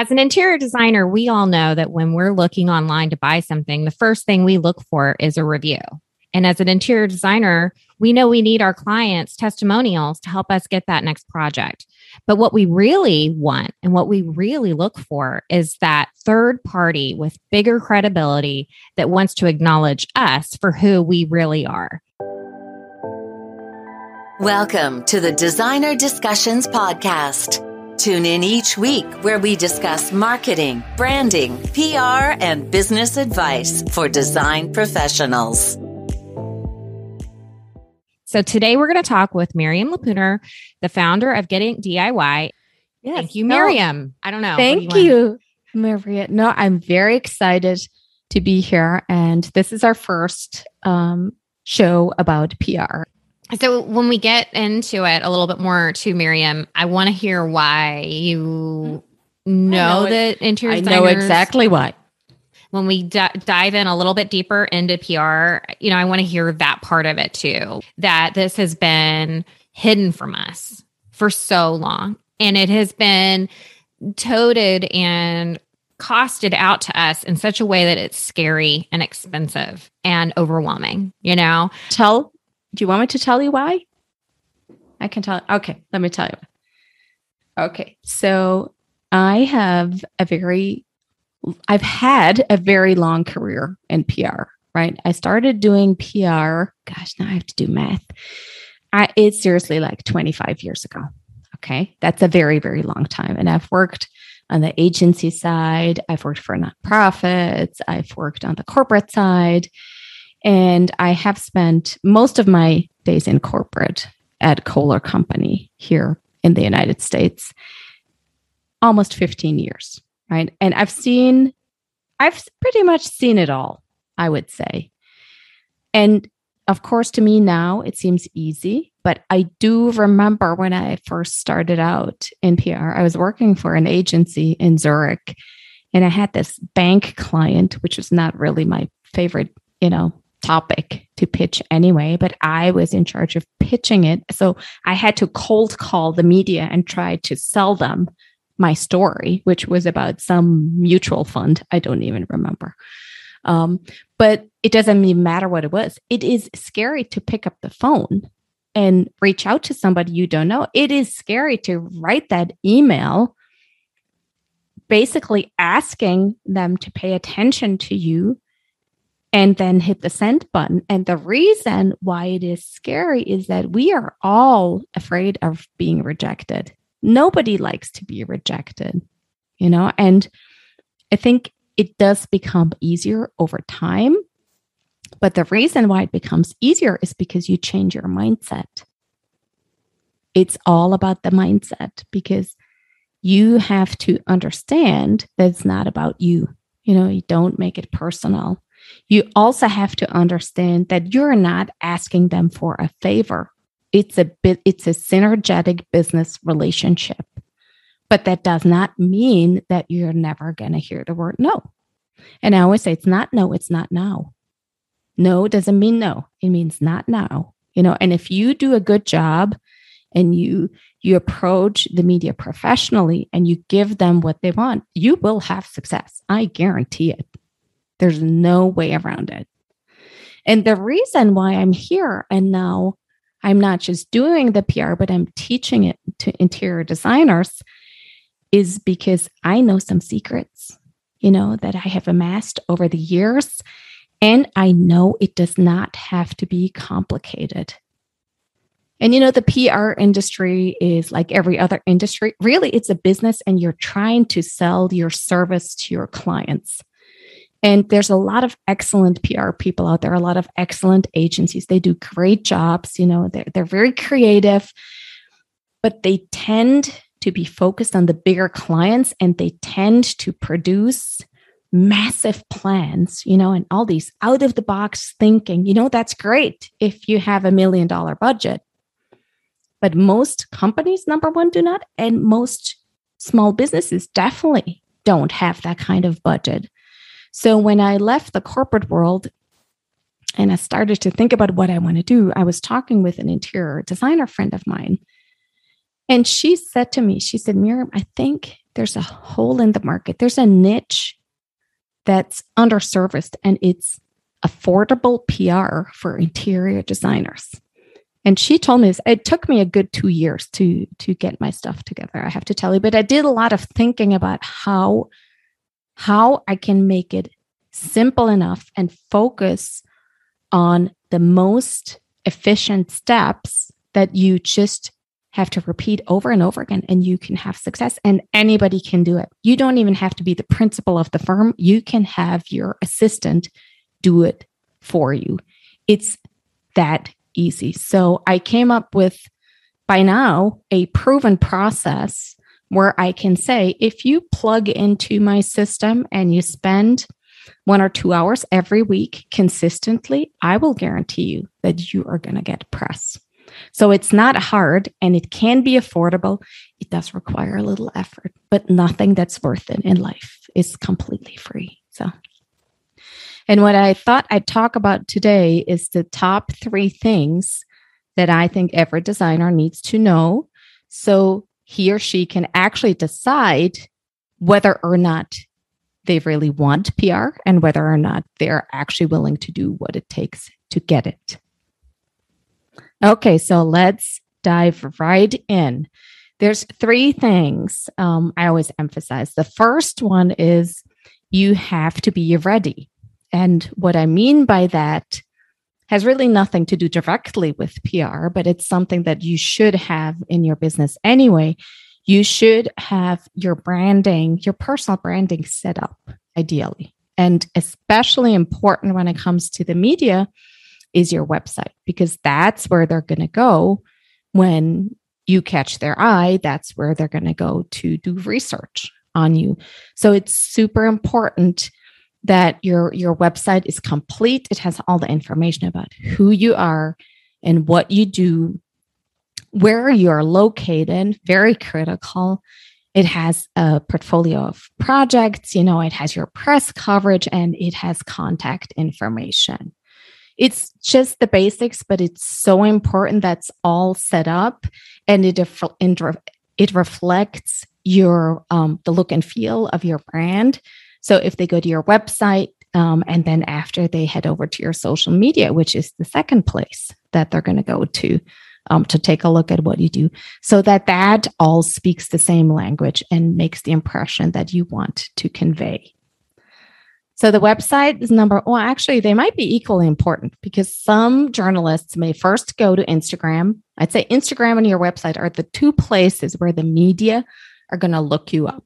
As an interior designer, we all know that when we're looking online to buy something, the first thing we look for is a review. And as an interior designer, we know we need our clients' testimonials to help us get that next project. But what we really want and what we really look for is that third party with bigger credibility that wants to acknowledge us for who we really are. Welcome to the Designer Discussions Podcast. Tune in each week where we discuss marketing, branding, PR, and business advice for design professionals. So today we're going to talk with Miriam Lapuner, the founder of Getting DIY. Yes. Thank you, Miriam. No, I don't know. Thank do you, you Maria. No, I'm very excited to be here. And this is our first um, show about PR. So when we get into it a little bit more to Miriam, I want to hear why you know, know that interior I know exactly why. When we d- dive in a little bit deeper into PR, you know, I want to hear that part of it too. That this has been hidden from us for so long, and it has been toted and costed out to us in such a way that it's scary and expensive and overwhelming. You know, tell do you want me to tell you why? I can tell. Okay, let me tell you. Okay, so I have a very, I've had a very long career in PR, right? I started doing PR, gosh, now I have to do math. I, it's seriously like 25 years ago. Okay, that's a very, very long time. And I've worked on the agency side, I've worked for nonprofits, I've worked on the corporate side. And I have spent most of my days in corporate at Kohler Company here in the United States, almost 15 years, right? And I've seen, I've pretty much seen it all, I would say. And of course, to me now, it seems easy, but I do remember when I first started out in PR, I was working for an agency in Zurich and I had this bank client, which was not really my favorite, you know, topic to pitch anyway, but I was in charge of pitching it. So I had to cold call the media and try to sell them my story, which was about some mutual fund. I don't even remember. Um, but it doesn't even matter what it was. It is scary to pick up the phone and reach out to somebody you don't know. It is scary to write that email basically asking them to pay attention to you and then hit the send button. And the reason why it is scary is that we are all afraid of being rejected. Nobody likes to be rejected, you know, and I think it does become easier over time. But the reason why it becomes easier is because you change your mindset. It's all about the mindset because you have to understand that it's not about you. You know, you don't make it personal you also have to understand that you're not asking them for a favor. It's a bit, it's a synergetic business relationship. But that does not mean that you're never going to hear the word no. And I always say it's not no, it's not now. No doesn't mean no. It means not now. You know, and if you do a good job and you you approach the media professionally and you give them what they want, you will have success. I guarantee it. There's no way around it. And the reason why I'm here and now I'm not just doing the PR, but I'm teaching it to interior designers is because I know some secrets, you know, that I have amassed over the years. And I know it does not have to be complicated. And you know, the PR industry is like every other industry. Really, it's a business and you're trying to sell your service to your clients. And there's a lot of excellent PR people out there, a lot of excellent agencies. They do great jobs, you know, they're, they're very creative, but they tend to be focused on the bigger clients and they tend to produce massive plans, you know, and all these out of the box thinking. You know, that's great if you have a million dollar budget. But most companies, number one, do not. And most small businesses definitely don't have that kind of budget. So when I left the corporate world and I started to think about what I want to do, I was talking with an interior designer friend of mine. And she said to me, she said, Miriam, I think there's a hole in the market. There's a niche that's underserviced and it's affordable PR for interior designers. And she told me this. It took me a good two years to to get my stuff together. I have to tell you, but I did a lot of thinking about how how I can make it simple enough and focus on the most efficient steps that you just have to repeat over and over again and you can have success and anybody can do it. You don't even have to be the principal of the firm. You can have your assistant do it for you. It's that easy. So I came up with by now a proven process where I can say if you plug into my system and you spend one or two hours every week consistently, I will guarantee you that you are going to get press. So it's not hard and it can be affordable. It does require a little effort, but nothing that's worth it in life is completely free. So, and what I thought I'd talk about today is the top three things that I think every designer needs to know so he or she can actually decide whether or not they really want PR and whether or not they're actually willing to do what it takes to get it. Okay, so let's dive right in. There's three things um, I always emphasize. The first one is you have to be ready. And what I mean by that has really nothing to do directly with PR, but it's something that you should have in your business anyway. You should have your branding, your personal branding set up ideally. And especially important when it comes to the media is your website because that's where they're going to go when you catch their eye. That's where they're going to go to do research on you. So it's super important that your your website is complete. It has all the information about who you are and what you do, where you're located, very critical. It has a portfolio of projects, you know, it has your press coverage and it has contact information it's just the basics, but it's so important that's all set up and it, it reflects your um, the look and feel of your brand. So if they go to your website um, and then after they head over to your social media, which is the second place that they're going to go to um, to take a look at what you do, so that that all speaks the same language and makes the impression that you want to convey. So the website is number well, actually, they might be equally important because some journalists may first go to Instagram. I'd say Instagram and your website are the two places where the media are going to look you up.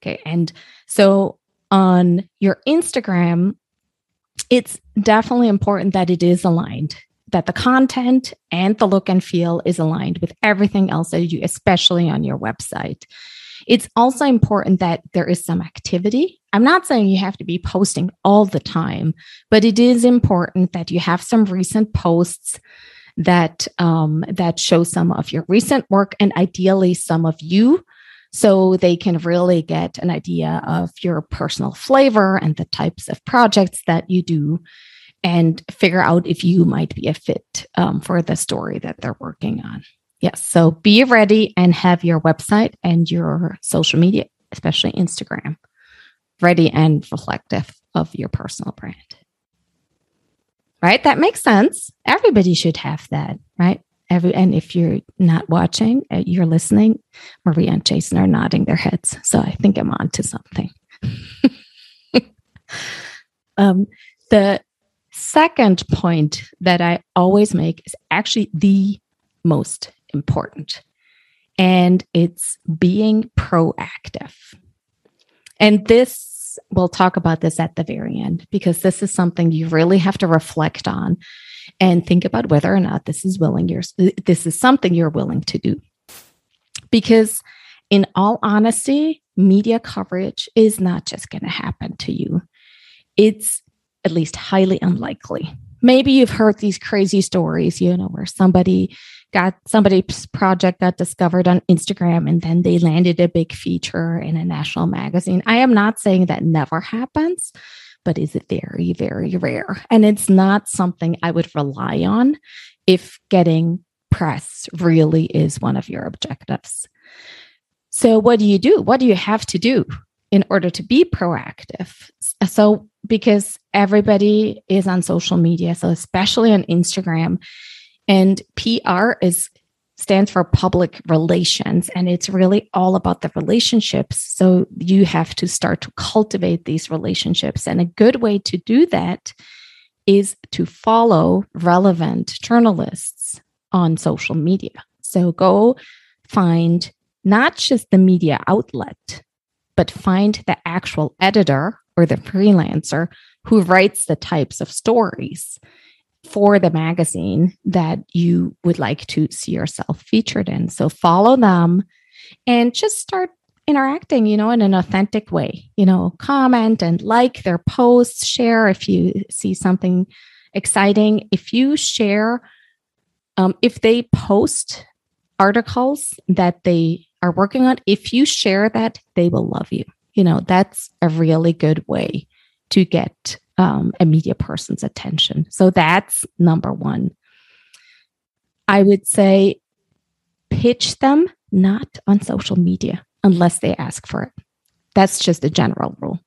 Okay. And so on your Instagram, it's definitely important that it is aligned, that the content and the look and feel is aligned with everything else that you do, especially on your website. It's also important that there is some activity. I'm not saying you have to be posting all the time, but it is important that you have some recent posts that um, that show some of your recent work and ideally some of you so they can really get an idea of your personal flavor and the types of projects that you do and figure out if you might be a fit um, for the story that they're working on. Yes. So be ready and have your website and your social media, especially Instagram, ready and reflective of your personal brand. Right? That makes sense. Everybody should have that, right? Every and if you're not watching, uh, you're listening. Maria and Jason are nodding their heads, so I think I'm on to something. um, the second point that I always make is actually the most important. And it's being proactive. And this, we'll talk about this at the very end because this is something you really have to reflect on and think about whether or not this is willing you're this is something you're willing to do. Because in all honesty, media coverage is not just going to happen to you. It's at least highly unlikely. Maybe you've heard these crazy stories, you know, where somebody got somebody's project got discovered on Instagram and then they landed a big feature in a national magazine. I am not saying that never happens, but is very, very rare. And it's not something I would rely on if getting press really is one of your objectives. So, what do you do? What do you have to do in order to be proactive? So, because everybody is on social media, so especially on Instagram, and PR is stands for public relations and it's really all about the relationships. So you have to start to cultivate these relationships. And a good way to do that is to follow relevant journalists on social media. So go find not just the media outlet but find the actual editor or the freelancer who writes the types of stories for the magazine that you would like to see yourself featured in. So follow them and just start interacting, you know, in an authentic way. You know, comment and like their posts, share if you see something exciting. If you share, um, if they post articles that they are working on, if you share that, they will love you. You know, that's a really good way to get um, a media person's attention. So that's number one. I would say pitch them not on social media unless they ask for it. That's just a general rule.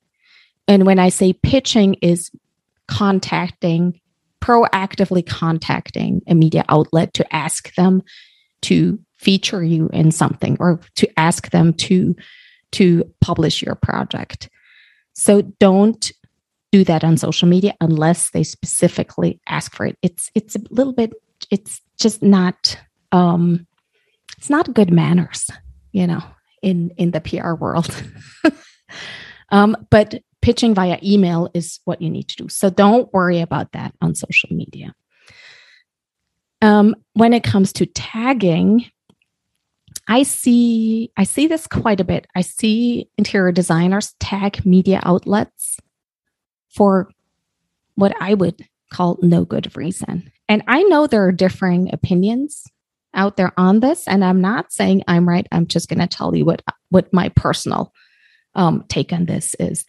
And when I say pitching is contacting, proactively contacting a media outlet to ask them to feature you in something or to ask them to to publish your project. So don't do that on social media unless they specifically ask for it. It's it's a little bit it's just not um it's not good manners, you know, in in the PR world. um but pitching via email is what you need to do. So don't worry about that on social media. Um, when it comes to tagging, I see I see this quite a bit. I see interior designers tag media outlets for what I would call no good reason. And I know there are differing opinions out there on this, and I'm not saying I'm right. I'm just going to tell you what what my personal um, take on this is.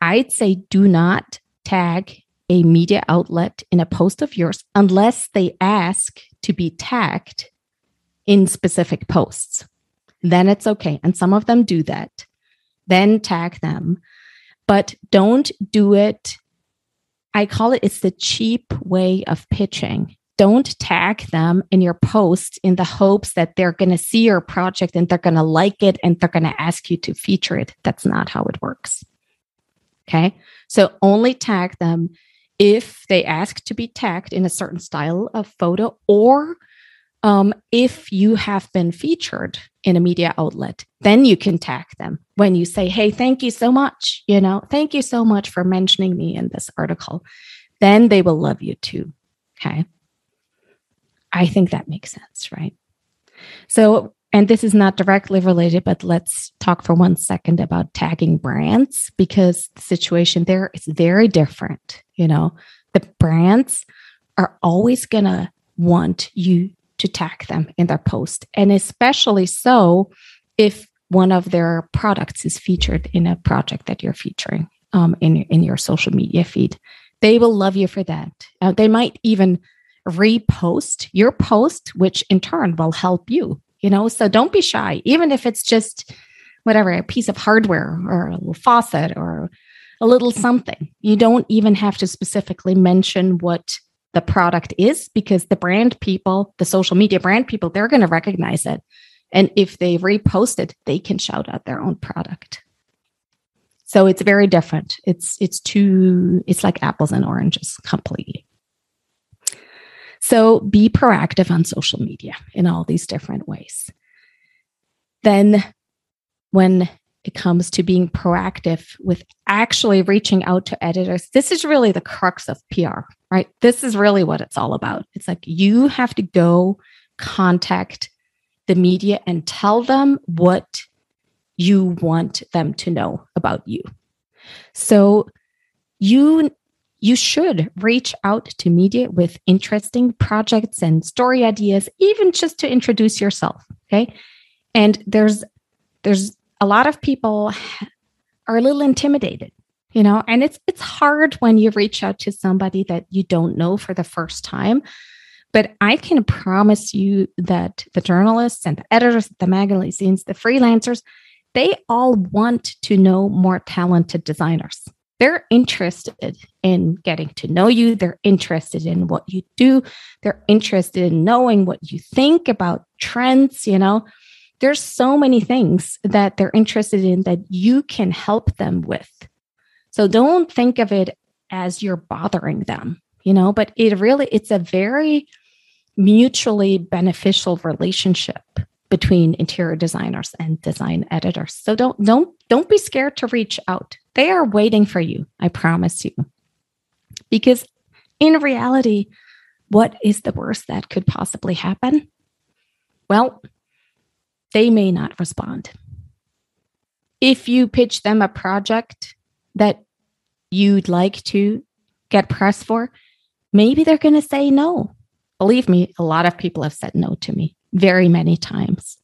I'd say do not tag a media outlet in a post of yours unless they ask to be tagged in specific posts. Then it's okay. And some of them do that. Then tag them but don't do it. I call it it's the cheap way of pitching. Don't tag them in your post in the hopes that they're going to see your project and they're going to like it and they're going to ask you to feature it. That's not how it works. Okay. So only tag them if they ask to be tagged in a certain style of photo or um, if you have been featured in a media outlet, then you can tag them when you say, Hey, thank you so much. You know, thank you so much for mentioning me in this article. Then they will love you too. Okay. I think that makes sense, right? So, and this is not directly related, but let's talk for one second about tagging brands because the situation there is very different. You know, the brands are always going to want you to tag them in their post. And especially so if one of their products is featured in a project that you're featuring um, in, in your social media feed. They will love you for that. Uh, they might even repost your post, which in turn will help you. You know, so don't be shy, even if it's just whatever, a piece of hardware or a little faucet or a little something. You don't even have to specifically mention what the product is because the brand people, the social media brand people, they're going to recognize it. And if they repost it, they can shout out their own product. So it's very different. It's it's two it's like apples and oranges completely. So be proactive on social media in all these different ways. Then when it comes to being proactive with actually reaching out to editors, this is really the crux of PR, right? This is really what it's all about. It's like you have to go contact the media and tell them what you want them to know about you. So you you should reach out to media with interesting projects and story ideas even just to introduce yourself, okay? And there's there's a lot of people are a little intimidated you know and it's it's hard when you reach out to somebody that you don't know for the first time But I can promise you that the journalists and the editors, the magazines, the freelancers, they all want to know more talented designers. They're interested in getting to know you. They're interested in what you do. They're interested in knowing what you think about trends. You know, there's so many things that they're interested in that you can help them with. So don't think of it as you're bothering them, you know, but it really, it's a very mutually beneficial relationship between interior designers and design editors. So don't don't don't be scared to reach out. They are waiting for you, I promise you. Because in reality, what is the worst that could possibly happen? Well, they may not respond. If you pitch them a project that you'd like to get press for, maybe they're going to say no. Believe me, a lot of people have said no to me very many times.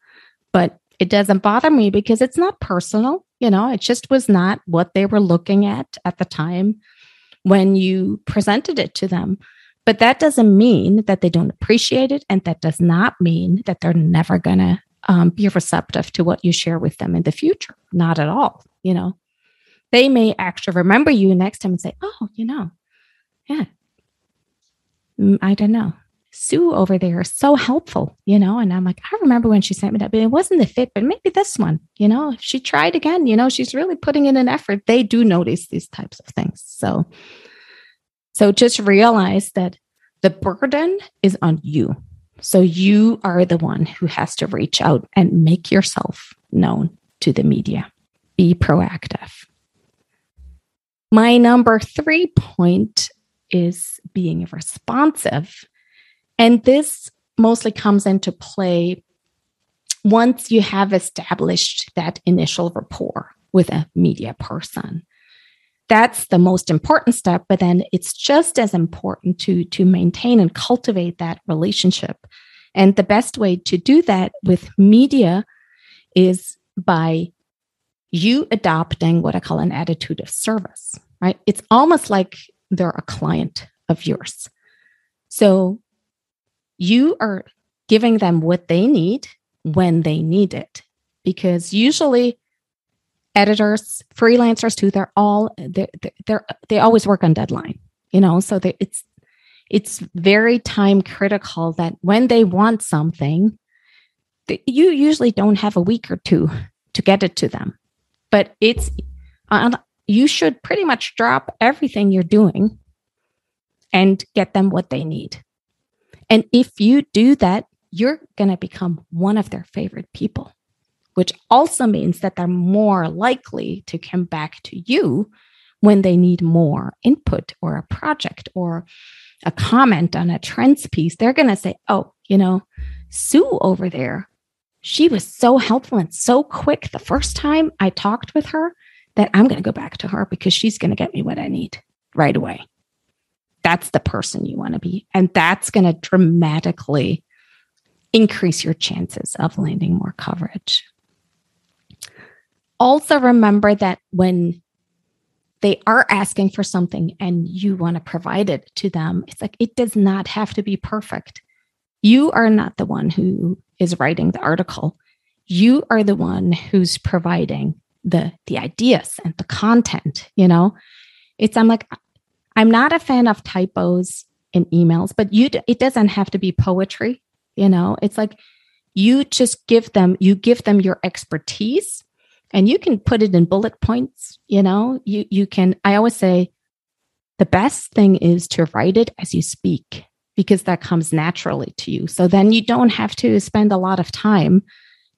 But it doesn't bother me because it's not personal. You know, it just was not what they were looking at at the time when you presented it to them. But that doesn't mean that they don't appreciate it. And that does not mean that they're never going to um, be receptive to what you share with them in the future. Not at all. You know, they may actually remember you next time and say, oh, you know, yeah, mm, I don't know. Sue over there is so helpful, you know. And I'm like, I remember when she sent me that, but it wasn't the fit, but maybe this one, you know, if she tried again, you know, she's really putting in an effort. They do notice these types of things. So, so just realize that the burden is on you. So you are the one who has to reach out and make yourself known to the media. Be proactive. My number three point is being responsive and this mostly comes into play once you have established that initial rapport with a media person. That's the most important step, but then it's just as important to, to maintain and cultivate that relationship. And the best way to do that with media is by you adopting what I call an attitude of service, right? It's almost like they're a client of yours. So you are giving them what they need when they need it. Because usually editors, freelancers too, they're all they're, they're they always work on deadline, you know, so they, it's it's very time critical that when they want something, you usually don't have a week or two to get it to them. But it's you should pretty much drop everything you're doing and get them what they need. And if you do that, you're going to become one of their favorite people, which also means that they're more likely to come back to you when they need more input or a project or a comment on a trends piece. They're going to say, Oh, you know, Sue over there, she was so helpful and so quick the first time I talked with her that I'm going to go back to her because she's going to get me what I need right away that's the person you want to be. And that's going to dramatically increase your chances of landing more coverage. Also, remember that when they are asking for something and you want to provide it to them, it's like it does not have to be perfect. You are not the one who is writing the article. You are the one who's providing the the ideas and the content, you know. It's I'm like I'm not a fan of typos in emails, but you it doesn't have to be poetry, you know. It's like you just give them you give them your expertise and you can put it in bullet points, you know. You you can I always say the best thing is to write it as you speak because that comes naturally to you. So then you don't have to spend a lot of time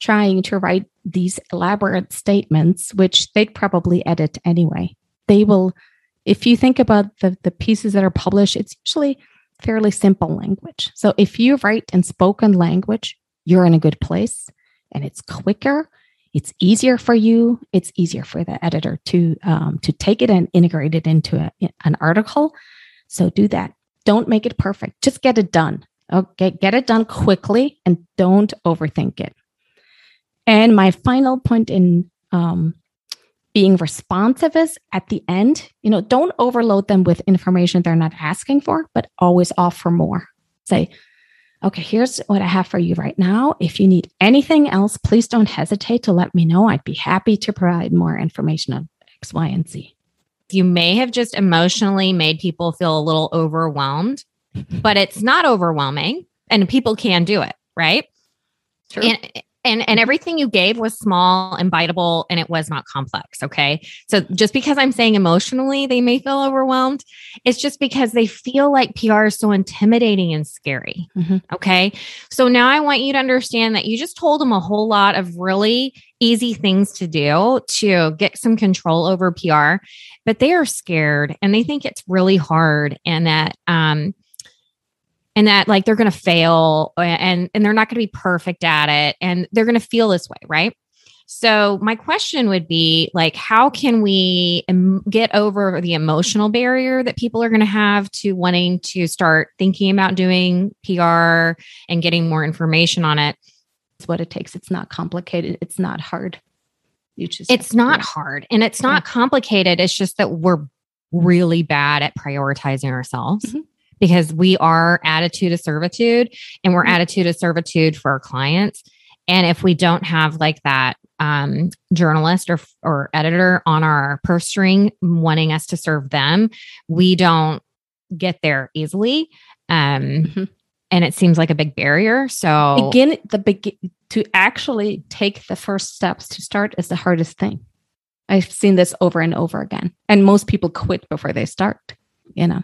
trying to write these elaborate statements, which they'd probably edit anyway. They will if you think about the, the pieces that are published, it's usually fairly simple language. So if you write in spoken language, you're in a good place and it's quicker. It's easier for you. It's easier for the editor to um, to take it and integrate it into a, an article. So do that. Don't make it perfect. Just get it done. Okay, get it done quickly and don't overthink it. And my final point in um, being responsive is at the end, you know, don't overload them with information they're not asking for, but always offer more. Say, Okay, here's what I have for you right now. If you need anything else, please don't hesitate to let me know. I'd be happy to provide more information on X, Y, and Z. You may have just emotionally made people feel a little overwhelmed, but it's not overwhelming and people can do it, right? True. And, and and everything you gave was small and biteable and it was not complex okay? So just because i'm saying emotionally they may feel overwhelmed it's just because they feel like pr is so intimidating and scary Mhm. okay? So now i want you to understand that you just told them a whole lot of really easy things to do to get some control over pr but they are scared and they think it's really hard and that um and that like they're going to fail and and they're not going to be perfect at it and they're going to feel this way right so my question would be like how can we em- get over the emotional barrier that people are going to have to wanting to start thinking about doing PR and getting more information on it It's what it takes. It's not complicated. It's not hard. You just it's not hard and it's not complicated it's just that we're really bad at prioritizing ourselves Mhm. Because we are attitude of servitude and we're Mhm. attitude of servitude for our clients and if we don't have like that um, journalist or or editor on our purse string wanting us to serve them we don't get there easily um, Mhm. and it seems like a big barrier so begin the begin to actually take the first steps to start is the hardest thing. I've seen this over and over again. And most people quit before they start, you know.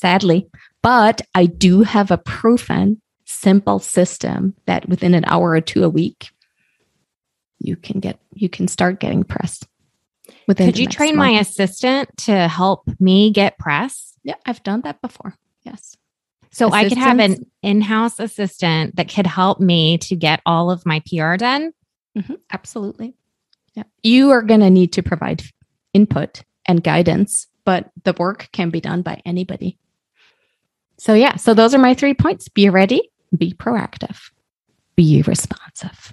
Sadly, but I do have a proven simple system that within an hour or two a week you can get you can start getting press. Within could you train month. my assistant to help me get press Yeah, I've done that before. Yes. So I could have an in-house assistant that could help me to get all of my PR done. Mhm, absolutely. Yeah. You are going to need to provide input and guidance, but the work can be done by anybody. So, yeah, so those are my three points be ready, be proactive, be responsive.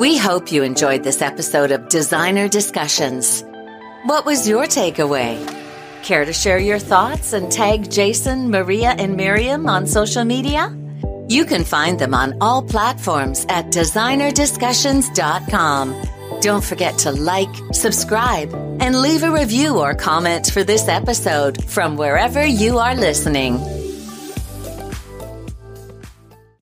We hope you enjoyed this episode of Designer Discussions. What was your takeaway? Care to share your thoughts and tag Jason, Maria, and Miriam on social media? You can find them on all platforms at designerdiscussions.com. Don't forget to like, subscribe, and leave a review or comment for this episode from wherever you are listening.